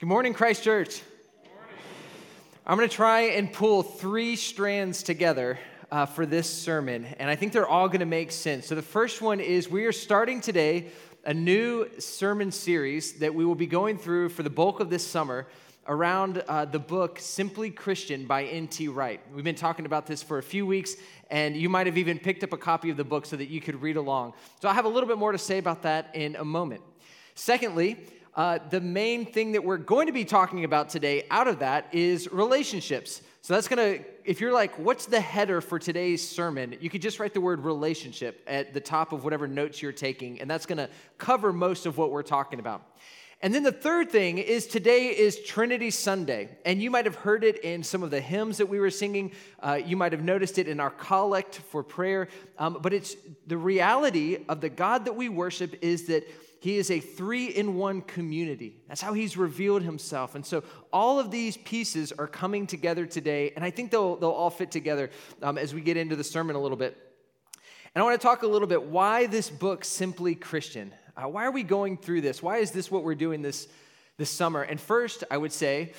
Good morning, Christ Church. I'm going to try and pull three strands together uh, for this sermon, and I think they're all going to make sense. So, the first one is we are starting today a new sermon series that we will be going through for the bulk of this summer around uh, the book Simply Christian by N.T. Wright. We've been talking about this for a few weeks, and you might have even picked up a copy of the book so that you could read along. So, I have a little bit more to say about that in a moment. Secondly, uh, the main thing that we're going to be talking about today out of that is relationships. So that's going to, if you're like, what's the header for today's sermon? You could just write the word relationship at the top of whatever notes you're taking, and that's going to cover most of what we're talking about. And then the third thing is today is Trinity Sunday. And you might have heard it in some of the hymns that we were singing. Uh, you might have noticed it in our collect for prayer. Um, but it's the reality of the God that we worship is that he is a three in one community. That's how he's revealed himself. And so all of these pieces are coming together today, and I think they'll, they'll all fit together um, as we get into the sermon a little bit. And I want to talk a little bit why this book, Simply Christian. Uh, why are we going through this? Why is this what we're doing this, this summer? And first, I would say,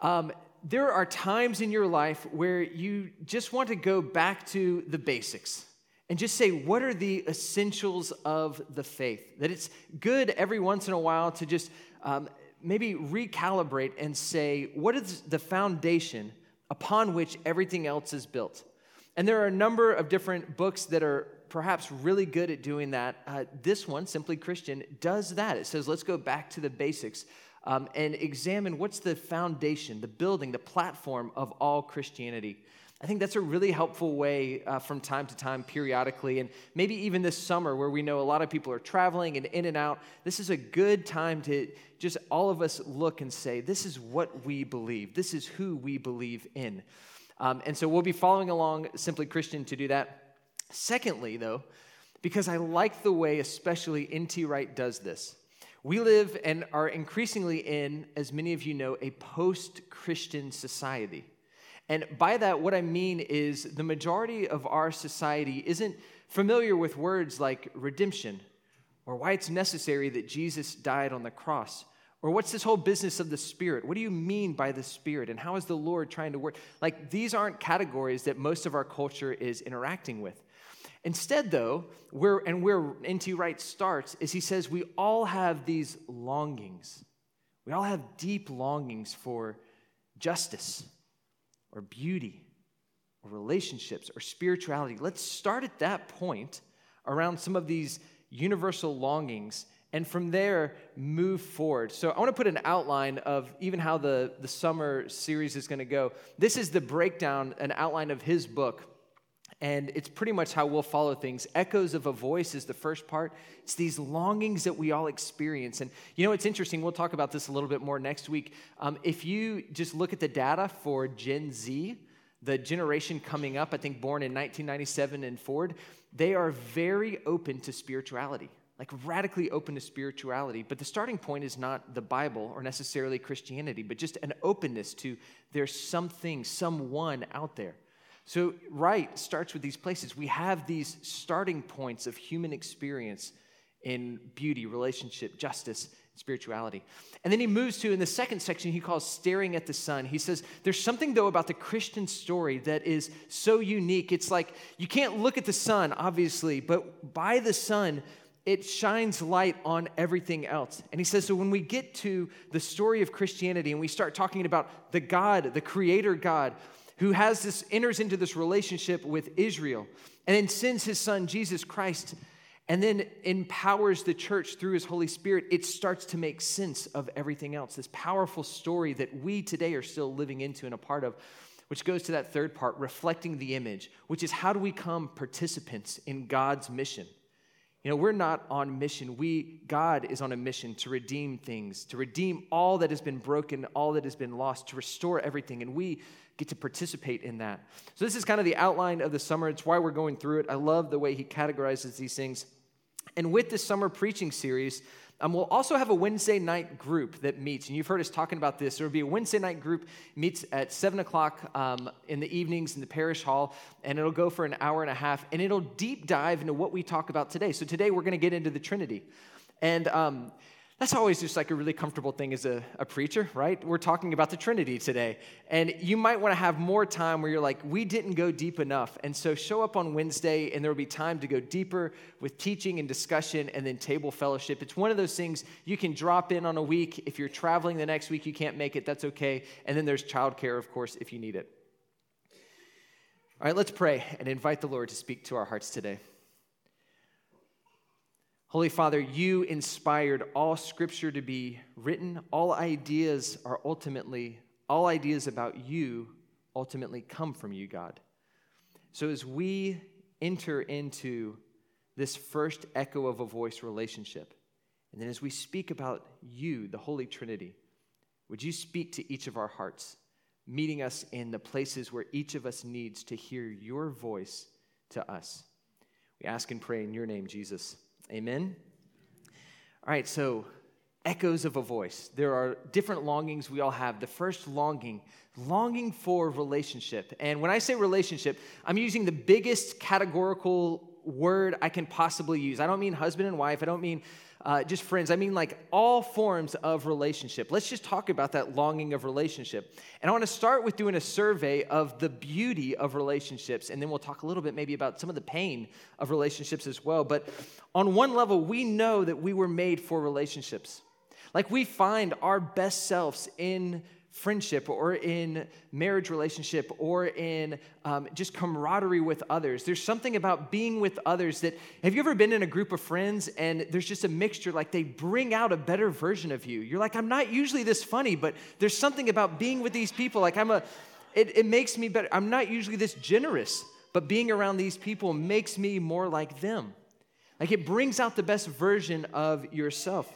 um, there are times in your life where you just want to go back to the basics and just say, what are the essentials of the faith? That it's good every once in a while to just um, maybe recalibrate and say, what is the foundation upon which everything else is built? And there are a number of different books that are perhaps really good at doing that. Uh, this one, Simply Christian, does that. It says, let's go back to the basics um, and examine what's the foundation, the building, the platform of all Christianity. I think that's a really helpful way uh, from time to time, periodically, and maybe even this summer where we know a lot of people are traveling and in and out. This is a good time to just all of us look and say, This is what we believe, this is who we believe in. Um, and so we'll be following along Simply Christian to do that. Secondly, though, because I like the way, especially N.T. Wright does this. We live and are increasingly in, as many of you know, a post Christian society. And by that, what I mean is the majority of our society isn't familiar with words like redemption or why it's necessary that Jesus died on the cross. Or what's this whole business of the Spirit? What do you mean by the Spirit? And how is the Lord trying to work? Like, these aren't categories that most of our culture is interacting with. Instead, though, where, and where N.T. Wright starts is he says we all have these longings. We all have deep longings for justice or beauty or relationships or spirituality. Let's start at that point around some of these universal longings and from there move forward. So I want to put an outline of even how the, the summer series is going to go. This is the breakdown, an outline of his book. And it's pretty much how we'll follow things. Echoes of a Voice is the first part. It's these longings that we all experience. And you know, it's interesting. We'll talk about this a little bit more next week. Um, if you just look at the data for Gen Z, the generation coming up, I think born in 1997 and forward, they are very open to spirituality, like radically open to spirituality. But the starting point is not the Bible or necessarily Christianity, but just an openness to there's something, someone out there. So, Wright starts with these places. We have these starting points of human experience in beauty, relationship, justice, spirituality. And then he moves to, in the second section, he calls staring at the sun. He says, There's something, though, about the Christian story that is so unique. It's like you can't look at the sun, obviously, but by the sun, it shines light on everything else. And he says, so when we get to the story of Christianity and we start talking about the God, the creator God, who has this enters into this relationship with Israel and then sends his son Jesus Christ and then empowers the church through his Holy Spirit, it starts to make sense of everything else. This powerful story that we today are still living into and a part of, which goes to that third part, reflecting the image, which is how do we become participants in God's mission? You know, we're not on mission. We, God is on a mission to redeem things, to redeem all that has been broken, all that has been lost, to restore everything. And we get to participate in that. So, this is kind of the outline of the summer. It's why we're going through it. I love the way he categorizes these things. And with this summer preaching series, um, we'll also have a Wednesday night group that meets, and you've heard us talking about this. There will be a Wednesday night group meets at seven o'clock um, in the evenings in the parish hall, and it'll go for an hour and a half, and it'll deep dive into what we talk about today. So today we're going to get into the Trinity, and um, That's always just like a really comfortable thing as a, a, preacher, right? We're talking about the Trinity today. And you might want to have more time where you're like, we didn't go deep enough. And so show up on Wednesday, and there will be time to go deeper with teaching and discussion and then table fellowship. It's one of those things you can drop in on a week. If you're traveling the next week, you can't make it, that's okay. And then there's childcare, of course, if you need it. All right, let's pray and invite the Lord to speak to our hearts today. Holy Father, you inspired all scripture to be written. All ideas are ultimately, all ideas about you ultimately come from you, God. So as we enter into this first echo of a voice relationship, and then as we speak about you, the Holy Trinity, would you speak to each of our hearts, meeting us in the places where each of us needs to hear your voice to us? We ask and pray in your name, Jesus. Amen? All right, so echoes of a voice. There are different longings we all have. The first longing, longing for relationship. And when I say relationship, I'm using the biggest categorical word I can possibly use. I don't mean husband and wife, I don't mean uh, just friends. I mean, like all forms of relationship. Let's just talk about that longing of relationship. And I want to start with doing a survey of the beauty of relationships, and then we'll talk a little bit maybe about some of the pain of relationships as well. But on one level, we know that we were made for relationships. Like we find our best selves in friendship or in marriage relationship or in um, just camaraderie with others. There's something about being with others that have you ever been in a group of friends and there's just a mixture like they bring out a better version of you? You're like i'm not usually this funny but there's something about being with these people like i'm a it, it makes me better. I'm not usually this generous but being around these people makes me more like them. Like it brings out the best version of yourself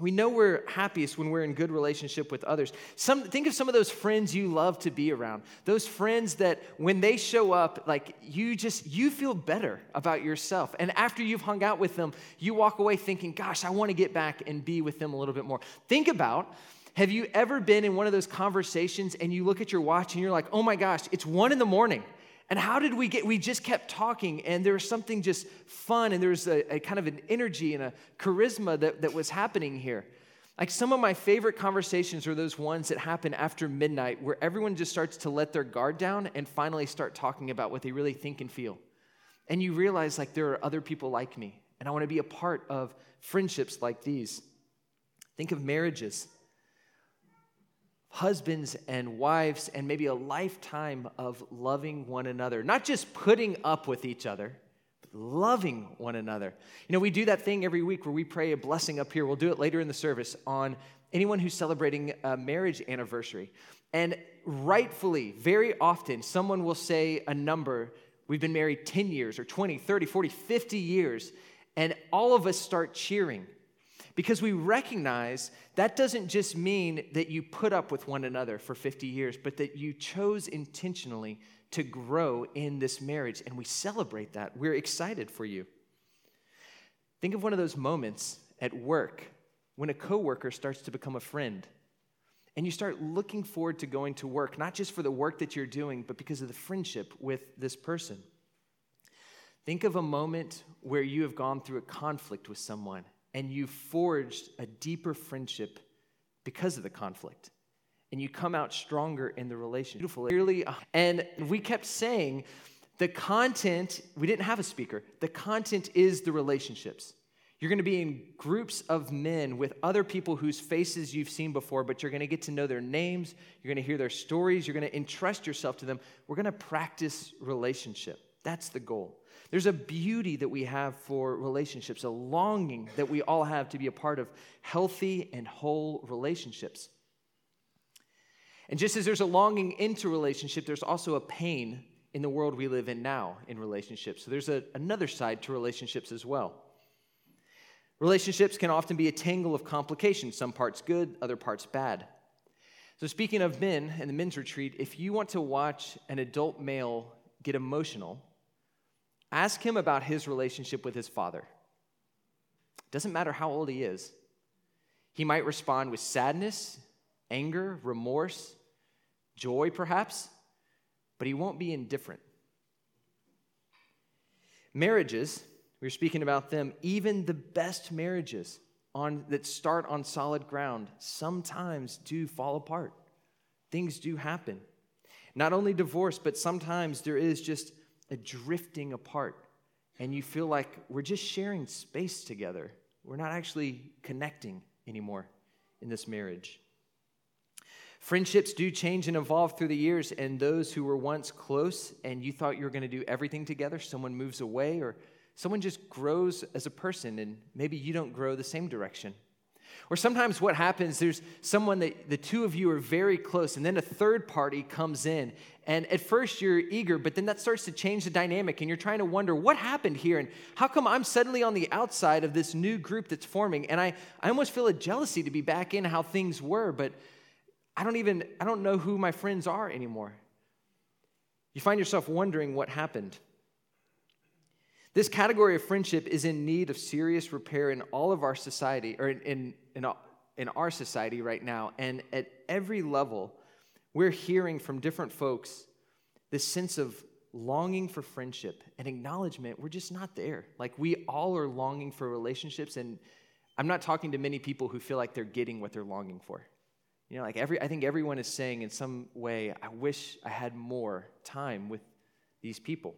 we know we're happiest when we're in good relationship with others. Some, think of some of those friends you love to be around. Those friends that when they show up, like you just you feel better about yourself. And after you've hung out with them, you walk away thinking, "Gosh, I want to get back and be with them a little bit more." Think about have you ever been in one of those conversations and you look at your watch and you're like, "Oh my gosh, it's 1 in the morning." And how did we get, we just kept talking, and there was something just fun, and there was a, a, kind of an energy and a charisma that, that was happening here. Like some of my favorite conversations are those ones that happen after midnight where everyone just starts to let their guard down and finally start talking about what they really think and feel. And you realize, like, there are other people like me, and I want to be a part of friendships like these. Think of marriages husbands and wives and maybe a lifetime of loving one another, not just putting up with each other, but loving one another. You know, we do that thing every week where we pray a blessing up here. We'll do it later in the service on anyone who's celebrating a marriage anniversary. And rightfully, very often, someone will say a number. We've been married 10 years or 20, 30, 40, 50 years. And all of us start cheering because we recognize that doesn't just mean that you put up with one another for 50 years, but that you chose intentionally to grow in this marriage. And we celebrate that. We're excited for you. Think of one of those moments at work when a coworker starts to become a friend. And you start looking forward to going to work, not just for the work that you're doing, but because of the friendship with this person. Think of a moment where you have gone through a conflict with someone and you forged a deeper friendship because of the conflict. And you come out stronger in the relationship. Clearly, uh, and we kept saying the content, we didn't have a speaker, the content is the relationships. You're going to be in groups of men with other people whose faces you've seen before, but you're going to get to know their names. You're going to hear their stories. You're going to entrust yourself to them. We're going to practice relationship. That's the goal. There's a beauty that we have for relationships, a longing that we all have to be a part of healthy and whole relationships. And just as there's a longing into relationship, there's also a pain in the world we live in now in relationships. So there's a, another side to relationships as well. Relationships can often be a tangle of complications, some parts good, other parts bad. So, speaking of men and the men's retreat, if you want to watch an adult male get emotional, Ask him about his relationship with his father. Doesn't matter how old he is. He might respond with sadness, anger, remorse, joy, perhaps, but he won't be indifferent. Marriages, we are speaking about them, even the best marriages on, that start on solid ground sometimes do fall apart. Things do happen. Not only divorce, but sometimes there is just a drifting apart, and you feel like we're just sharing space together. We're not actually connecting anymore in this marriage. Friendships do change and evolve through the years, and those who were once close and you thought you were going to do everything together, someone moves away or someone just grows as a person, and maybe you don't grow the same direction. Or sometimes what happens, there's someone that the two of you are very close, and then a third party comes in. And at first you're eager, but then that starts to change the dynamic, and you're trying to wonder what happened here, and how come I'm suddenly on the outside of this new group that's forming? And I, I almost feel a jealousy to be back in how things were, but I don't even, I don't know who my friends are anymore. You find yourself wondering what happened. This category of friendship is in need of serious repair in all of our society, or in, in, in, in our society right now. And at every level, we're hearing from different folks this sense of longing for friendship and acknowledgement. We're just not there. Like, we all are longing for relationships. And I'm not talking to many people who feel like they're getting what they're longing for. You know, like every, I think everyone is saying in some way, I wish I had more time with these people.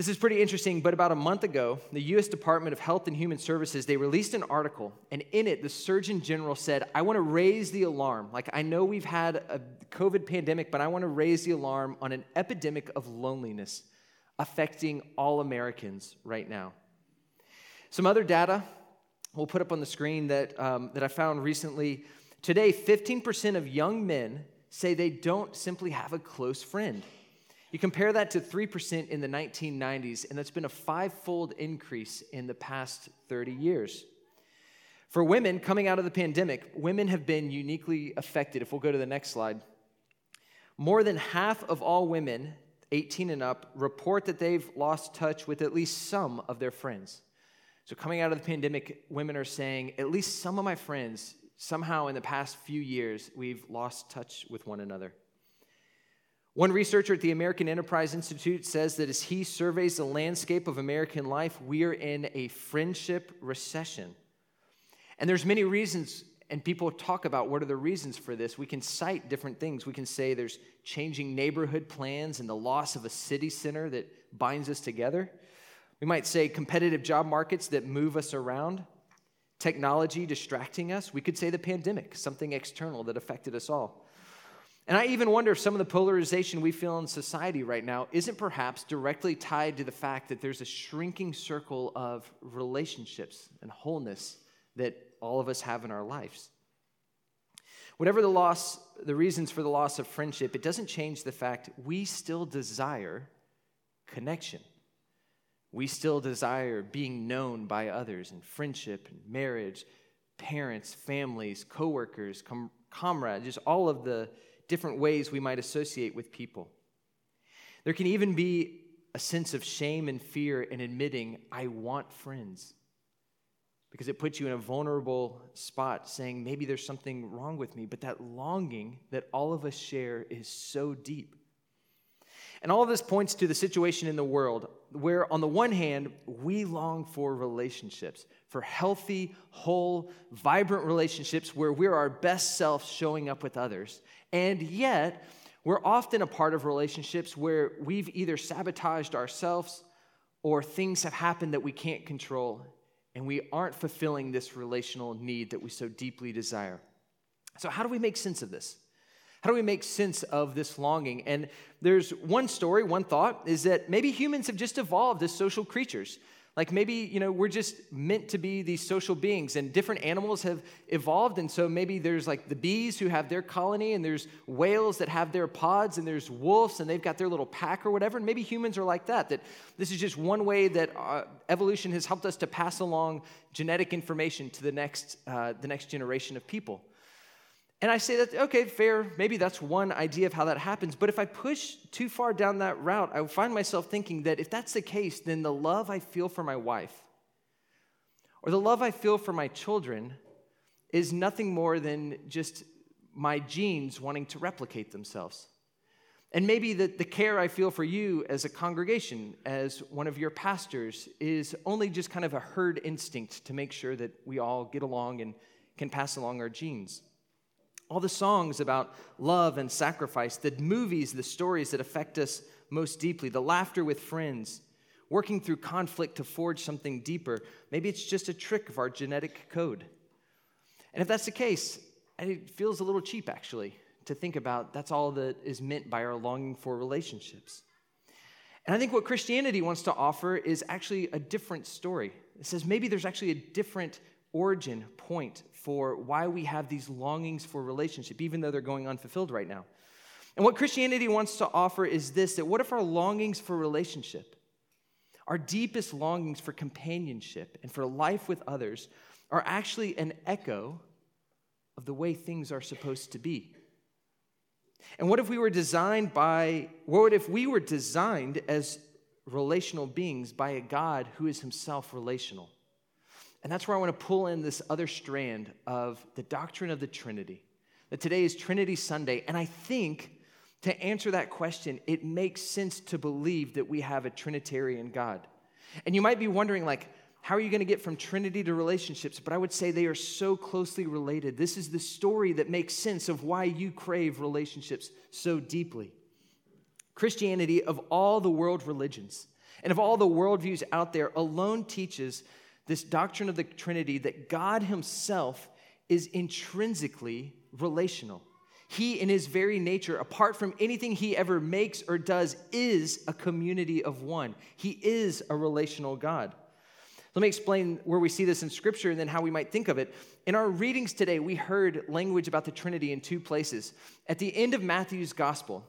This is pretty interesting, but about a month ago, the US Department of Health and Human Services, they released an article, and in it, the Surgeon General said, I want to raise the alarm. Like, I know we've had a COVID pandemic, but I want to raise the alarm on an epidemic of loneliness affecting all Americans right now. Some other data we'll put up on the screen that, um, that I found recently. Today, 15% of young men say they don't simply have a close friend. You compare that to 3% in the 1990s, and that's been a five fold increase in the past 30 years. For women coming out of the pandemic, women have been uniquely affected. If we'll go to the next slide, more than half of all women 18 and up report that they've lost touch with at least some of their friends. So, coming out of the pandemic, women are saying, at least some of my friends, somehow in the past few years, we've lost touch with one another. One researcher at the American Enterprise Institute says that as he surveys the landscape of American life, we are in a friendship recession. And there's many reasons and people talk about what are the reasons for this. We can cite different things. We can say there's changing neighborhood plans and the loss of a city center that binds us together. We might say competitive job markets that move us around, technology distracting us. We could say the pandemic, something external that affected us all. And I even wonder if some of the polarization we feel in society right now isn't perhaps directly tied to the fact that there's a shrinking circle of relationships and wholeness that all of us have in our lives. Whatever the loss, the reasons for the loss of friendship, it doesn't change the fact we still desire connection. We still desire being known by others in friendship and marriage, parents, families, coworkers, com- comrades, just all of the different ways we might associate with people. There can even be a sense of shame and fear in admitting, I want friends. Because it puts you in a vulnerable spot saying, maybe there's something wrong with me. But that longing that all of us share is so deep. And all of this points to the situation in the world where, on the one hand, we long for relationships, for healthy, whole, vibrant relationships where we're our best self showing up with others. And yet, we're often a part of relationships where we've either sabotaged ourselves or things have happened that we can't control, and we aren't fulfilling this relational need that we so deeply desire. So, how do we make sense of this? How do we make sense of this longing? And there's one story, one thought is that maybe humans have just evolved as social creatures. Like maybe, you know, we're just meant to be these social beings and different animals have evolved. And so maybe there's like the bees who have their colony and there's whales that have their pods and there's wolves and they've got their little pack or whatever. And maybe humans are like that, that this is just one way that uh, evolution has helped us to pass along genetic information to the next, uh, the next generation of people. And I say that, okay, fair, maybe that's one idea of how that happens. But if I push too far down that route, I find myself thinking that if that's the case, then the love I feel for my wife or the love I feel for my children is nothing more than just my genes wanting to replicate themselves. And maybe the, the care I feel for you as a congregation, as one of your pastors, is only just kind of a herd instinct to make sure that we all get along and can pass along our genes. All the songs about love and sacrifice, the movies, the stories that affect us most deeply, the laughter with friends, working through conflict to forge something deeper. Maybe it's just a trick of our genetic code. And if that's the case, it feels a little cheap actually to think about that's all that is meant by our longing for relationships. And I think what Christianity wants to offer is actually a different story. It says maybe there's actually a different origin point for why we have these longings for relationship, even though they're going unfulfilled right now. And what Christianity wants to offer is this that what if our longings for relationship, our deepest longings for companionship and for life with others, are actually an echo of the way things are supposed to be? And what if we were designed by, what if we were designed as relational beings by a God who is himself relational? And that's where I want to pull in this other strand of the doctrine of the Trinity. That today is Trinity Sunday. And I think to answer that question, it makes sense to believe that we have a Trinitarian God. And you might be wondering, like, how are you going to get from Trinity to relationships? But I would say they are so closely related. This is the story that makes sense of why you crave relationships so deeply. Christianity, of all the world religions and of all the worldviews out there, alone teaches this doctrine of the Trinity that God Himself is intrinsically relational. He, in His very nature, apart from anything He ever makes or does, is a community of one. He is a relational God. Let me explain where we see this in Scripture and then how we might think of it. In our readings today, we heard language about the Trinity in two places. At the end of Matthew's Gospel,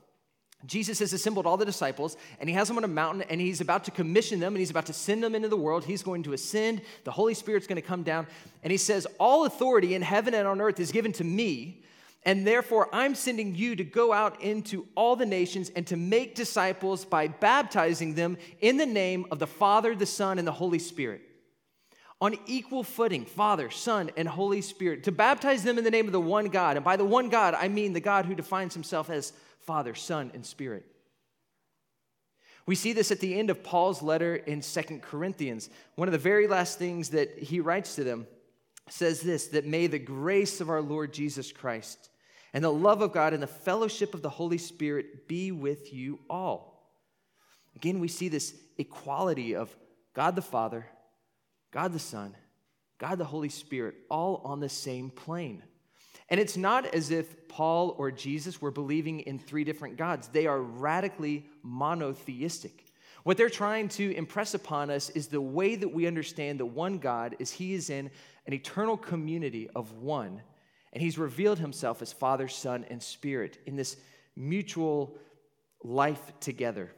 Jesus has assembled all the disciples and he has them on a mountain and he's about to commission them and he's about to send them into the world. He's going to ascend, the Holy Spirit's going to come down, and he says, All authority in heaven and on earth is given to me. And therefore, I'm sending you to go out into all the nations and to make disciples by baptizing them in the name of the Father, the Son, and the Holy Spirit on equal footing, Father, Son, and Holy Spirit, to baptize them in the name of the one God. And by the one God, I mean the God who defines himself as Father, Son, and Spirit. We see this at the end of Paul's letter in Second Corinthians. One of the very last things that he writes to them says this that may the grace of our Lord Jesus Christ and the love of God and the fellowship of the Holy Spirit be with you all. Again, we see this equality of God the Father, God the Son, God the Holy Spirit, all on the same plane. And it's not as if Paul or Jesus were believing in three different gods, they are radically monotheistic. What they're trying to impress upon us is the way that we understand the one God is He is in an eternal community of one, and He's revealed Himself as Father, Son, and Spirit in this mutual life together.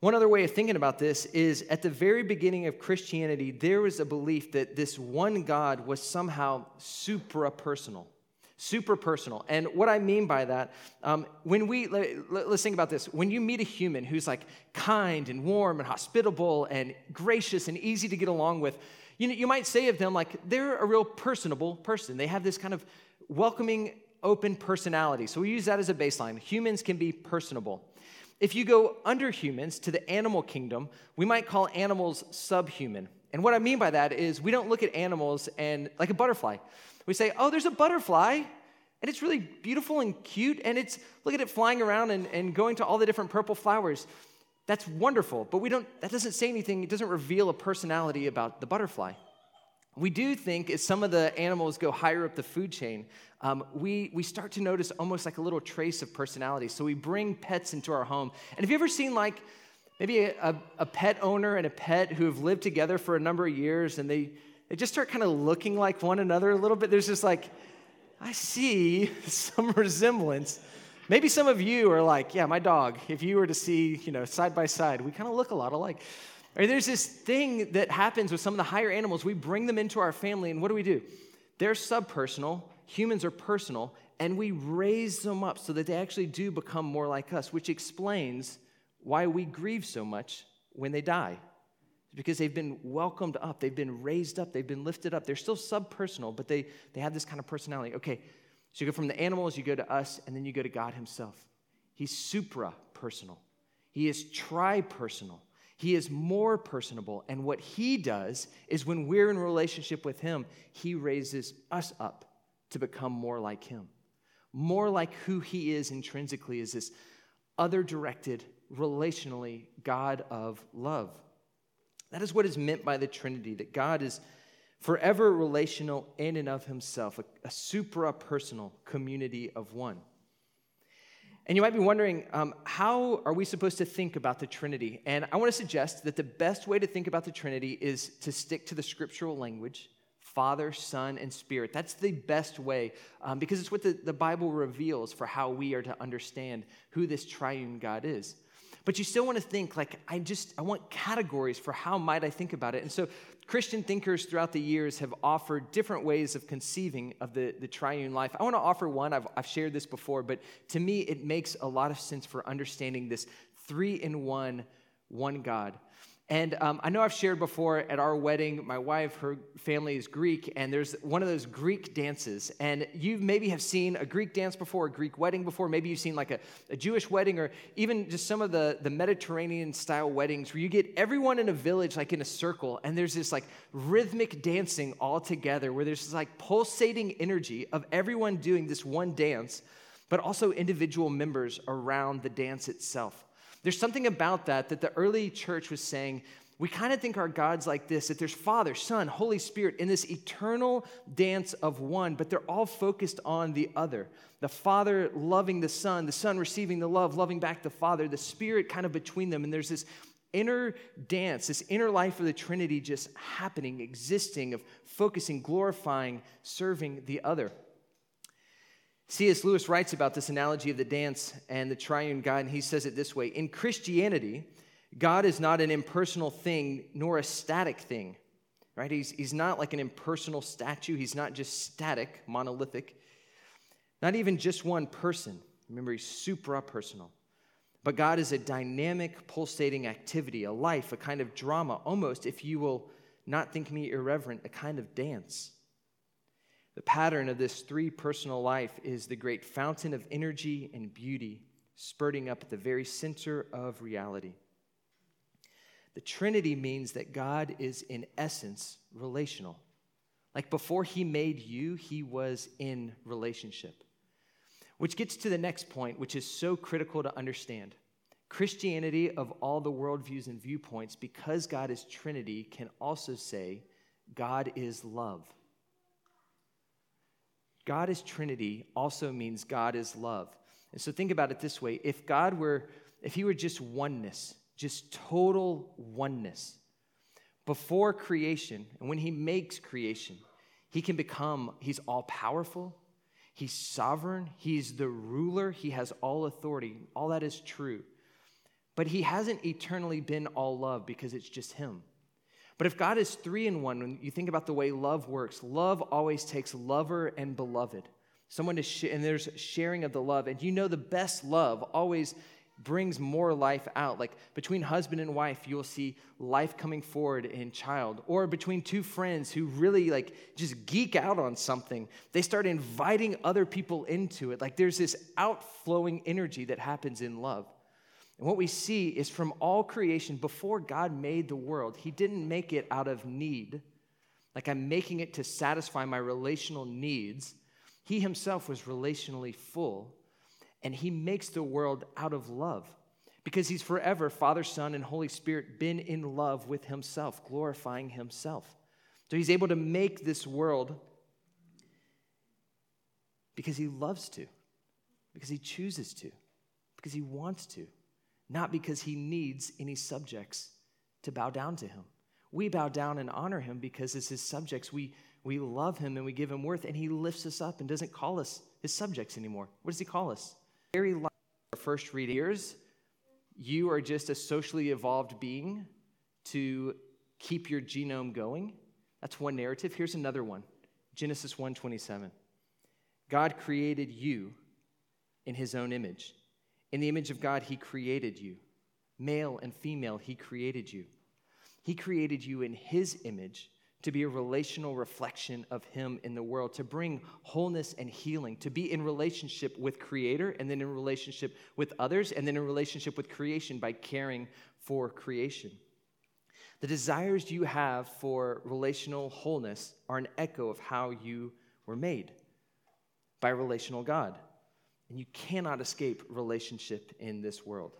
One other way of thinking about this is at the very beginning of Christianity, there was a belief that this one God was somehow supra personal. Super personal. And what I mean by that, um, when we, let, us think about this. When you meet a human who's like kind and warm and hospitable and gracious and easy to get along with, you, know, you might say of them, like, they're a real personable person. They have this kind of welcoming, open personality. So we use that as a baseline. Humans can be personable. If you go under humans to the animal kingdom, we might call animals subhuman. And what I mean by that is we don't look at animals and like a butterfly. We say, oh, there's a butterfly, and it's really beautiful and cute, and it's look at it flying around and, and going to all the different purple flowers. That's wonderful, but we don't that doesn't say anything, it doesn't reveal a personality about the butterfly. We do think as some of the animals go higher up the food chain, um, we, we start to notice almost like a little trace of personality. So we bring pets into our home. And have you ever seen like maybe a, a, pet owner and a pet who have lived together for a number of years and they, they just start kind of looking like one another a little bit? There's just like, I see some resemblance. Maybe some of you are like, yeah, my dog. If you were to see, you know, side by side, we kind of look a lot alike. Or there's this thing that happens with some of the higher animals. We bring them into our family, and what do we do? They're subpersonal, humans are personal, and we raise them up so that they actually do become more like us, which explains why we grieve so much when they die. Because they've been welcomed up, they've been raised up, they've been lifted up. They're still subpersonal, but they, they have this kind of personality. Okay, So you go from the animals, you go to us, and then you go to God Himself. He's supra personal, He is tri personal. He is more personable. And what He does is when we're in relationship with Him, He raises us up to become more like Him. More like who He is intrinsically, is this other directed, relationally God of love. That is what is meant by the Trinity, that God is forever relational in and of himself, a, a supra personal community of one. And you might be wondering, um, how are we supposed to think about the Trinity? And I want to suggest that the best way to think about the Trinity is to stick to the scriptural language Father, Son, and Spirit. That's the best way um, because it's what the, the Bible reveals for how we are to understand who this triune God is. But you still want to think, like, I just, I want categories for how might I think about it. And so Christian thinkers throughout the years have offered different ways of conceiving of the, the triune life. I want to offer one, I've, I've shared this before, but to me, it makes a lot of sense for understanding this three in one, one God. And um, I know I've shared before at our wedding, my wife, her family is Greek, and there's one of those Greek dances. And you maybe have seen a Greek dance before, a Greek wedding before. Maybe you've seen like a, a Jewish wedding, or even just some of the, the Mediterranean style weddings where you get everyone in a village, like in a circle, and there's this like rhythmic dancing all together, where there's this like pulsating energy of everyone doing this one dance, but also individual members around the dance itself. There's something about that that the early church was saying. We kind of think our God's like this that there's Father, Son, Holy Spirit in this eternal dance of one, but they're all focused on the other. The Father loving the Son, the Son receiving the love, loving back the Father, the Spirit kind of between them. And there's this inner dance, this inner life of the Trinity just happening, existing, of focusing, glorifying, serving the other. C.S. Lewis writes about this analogy of the dance and the triune God, and he says it this way In Christianity, God is not an impersonal thing nor a static thing, right? He's, he's not like an impersonal statue, he's not just static, monolithic, not even just one person. Remember, he's supra personal. But God is a dynamic, pulsating activity, a life, a kind of drama, almost, if you will not think me irreverent, a kind of dance. The pattern of this three personal life is the great fountain of energy and beauty spurting up at the very center of reality. The Trinity means that God is, in essence, relational. Like before he made you, he was in relationship. Which gets to the next point, which is so critical to understand. Christianity, of all the worldviews and viewpoints, because God is Trinity, can also say God is love. God is Trinity also means God is love. And so think about it this way if God were, if He were just oneness, just total oneness, before creation, and when He makes creation, He can become, He's all powerful, He's sovereign, He's the ruler, He has all authority. All that is true. But He hasn't eternally been all love because it's just Him. But if God is three in one, when you think about the way love works, love always takes lover and beloved. Someone to sh- and there's sharing of the love. And you know the best love always brings more life out. Like between husband and wife, you'll see life coming forward in child. Or between two friends who really like just geek out on something, they start inviting other people into it. Like there's this outflowing energy that happens in love. And what we see is from all creation, before God made the world, He didn't make it out of need, like I'm making it to satisfy my relational needs. He Himself was relationally full, and He makes the world out of love because He's forever, Father, Son, and Holy Spirit, been in love with Himself, glorifying Himself. So He's able to make this world because He loves to, because He chooses to, because He wants to not because he needs any subjects to bow down to him. We bow down and honor him because as his subjects, we, we love him and we give him worth, and he lifts us up and doesn't call us his subjects anymore. What does he call us? Very like our first reading years, you are just a socially evolved being to keep your genome going. That's one narrative. Here's another one. Genesis 1:27. God created you in his own image. In the image of God, He created you. Male and female, He created you. He created you in His image to be a relational reflection of Him in the world, to bring wholeness and healing, to be in relationship with Creator, and then in relationship with others, and then in relationship with creation by caring for creation. The desires you have for relational wholeness are an echo of how you were made by relational God. And you cannot escape relationship in this world.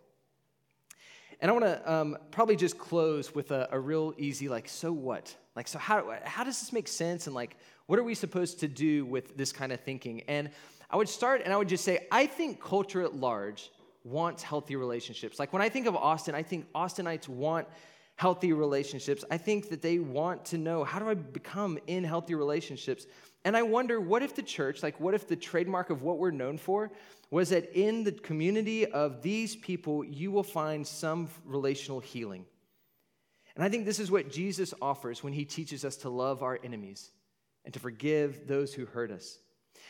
And I want to um, probably just close with a, a, real easy, like, so what? Like, so how, how does this make sense? And, like, what are we supposed to do with this kind of thinking? And I would start and I would just say, I think culture at large wants healthy relationships. Like, when I think of Austin, I think Austinites want healthy relationships. I think that they want to know how do I become in healthy relationships? And I wonder, what if the church, like, what if the trademark of what we're known for was that in the community of these people, you will find some relational healing? And I think this is what Jesus offers when he teaches us to love our enemies and to forgive those who hurt us.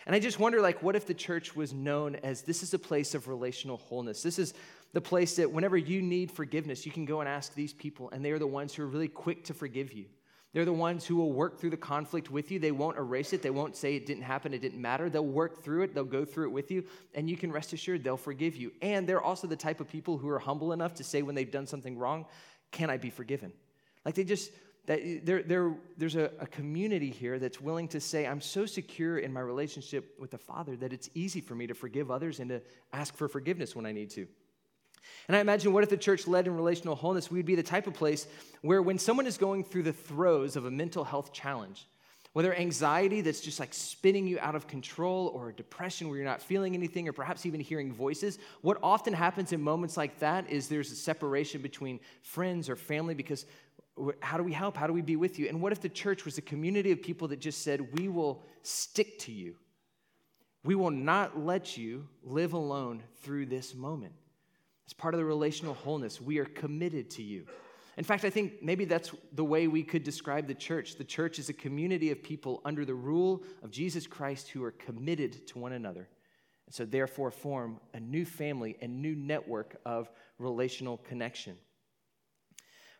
And I just wonder, like, what if the church was known as this is a place of relational wholeness? This is the place that whenever you need forgiveness, you can go and ask these people, and they are the ones who are really quick to forgive you. They're the ones who will work through the conflict with you. They won't erase it. They won't say it didn't happen, it didn't matter. They'll work through it, they'll go through it with you, and you can rest assured they'll forgive you. And they're also the type of people who are humble enough to say when they've done something wrong, Can I be forgiven? Like they just, that there, there, there's a, a community here that's willing to say, I'm so secure in my relationship with the Father that it's easy for me to forgive others and to ask for forgiveness when I need to. And I imagine what if the church led in relational wholeness? We'd be the type of place where when someone is going through the throes of a mental health challenge, whether anxiety that's just like spinning you out of control, or depression where you're not feeling anything, or perhaps even hearing voices, what often happens in moments like that is there's a separation between friends or family because how do we help? How do we be with you? And what if the church was a community of people that just said, We will stick to you? We will not let you live alone through this moment. As part of the relational wholeness, we are committed to you. In fact, I think maybe that's the way we could describe the church. The church is a community of people under the rule of Jesus Christ who are committed to one another. And so, therefore, form a new family and new network of relational connection.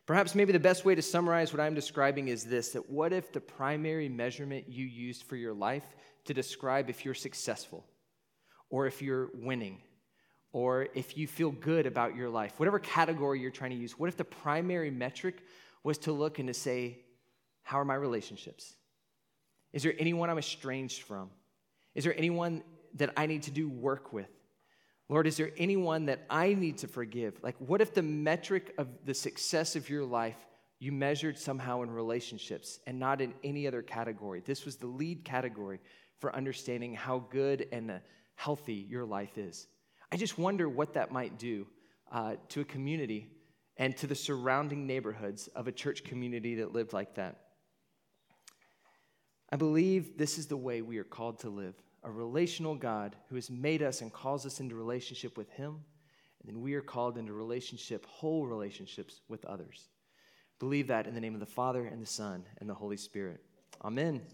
Perhaps maybe the best way to summarize what I'm describing is this that what if the primary measurement you used for your life to describe if you're successful or if you're winning or if you feel good about your life, whatever category you're trying to use, what if the primary metric was to look and to say, How are my relationships? Is there anyone I'm estranged from? Is there anyone that I need to do work with? Lord, is there anyone that I need to forgive? Like, what if the metric of the success of your life you measured somehow in relationships and not in any other category? This was the lead category for understanding how good and healthy your life is. I just wonder what that might do uh, to a community and to the surrounding neighborhoods of a church community that lived like that. I believe this is the way we are called to live a relational God who has made us and calls us into relationship with Him, and then we are called into relationship, whole relationships with others. Believe that in the name of the Father, and the Son, and the Holy Spirit. Amen.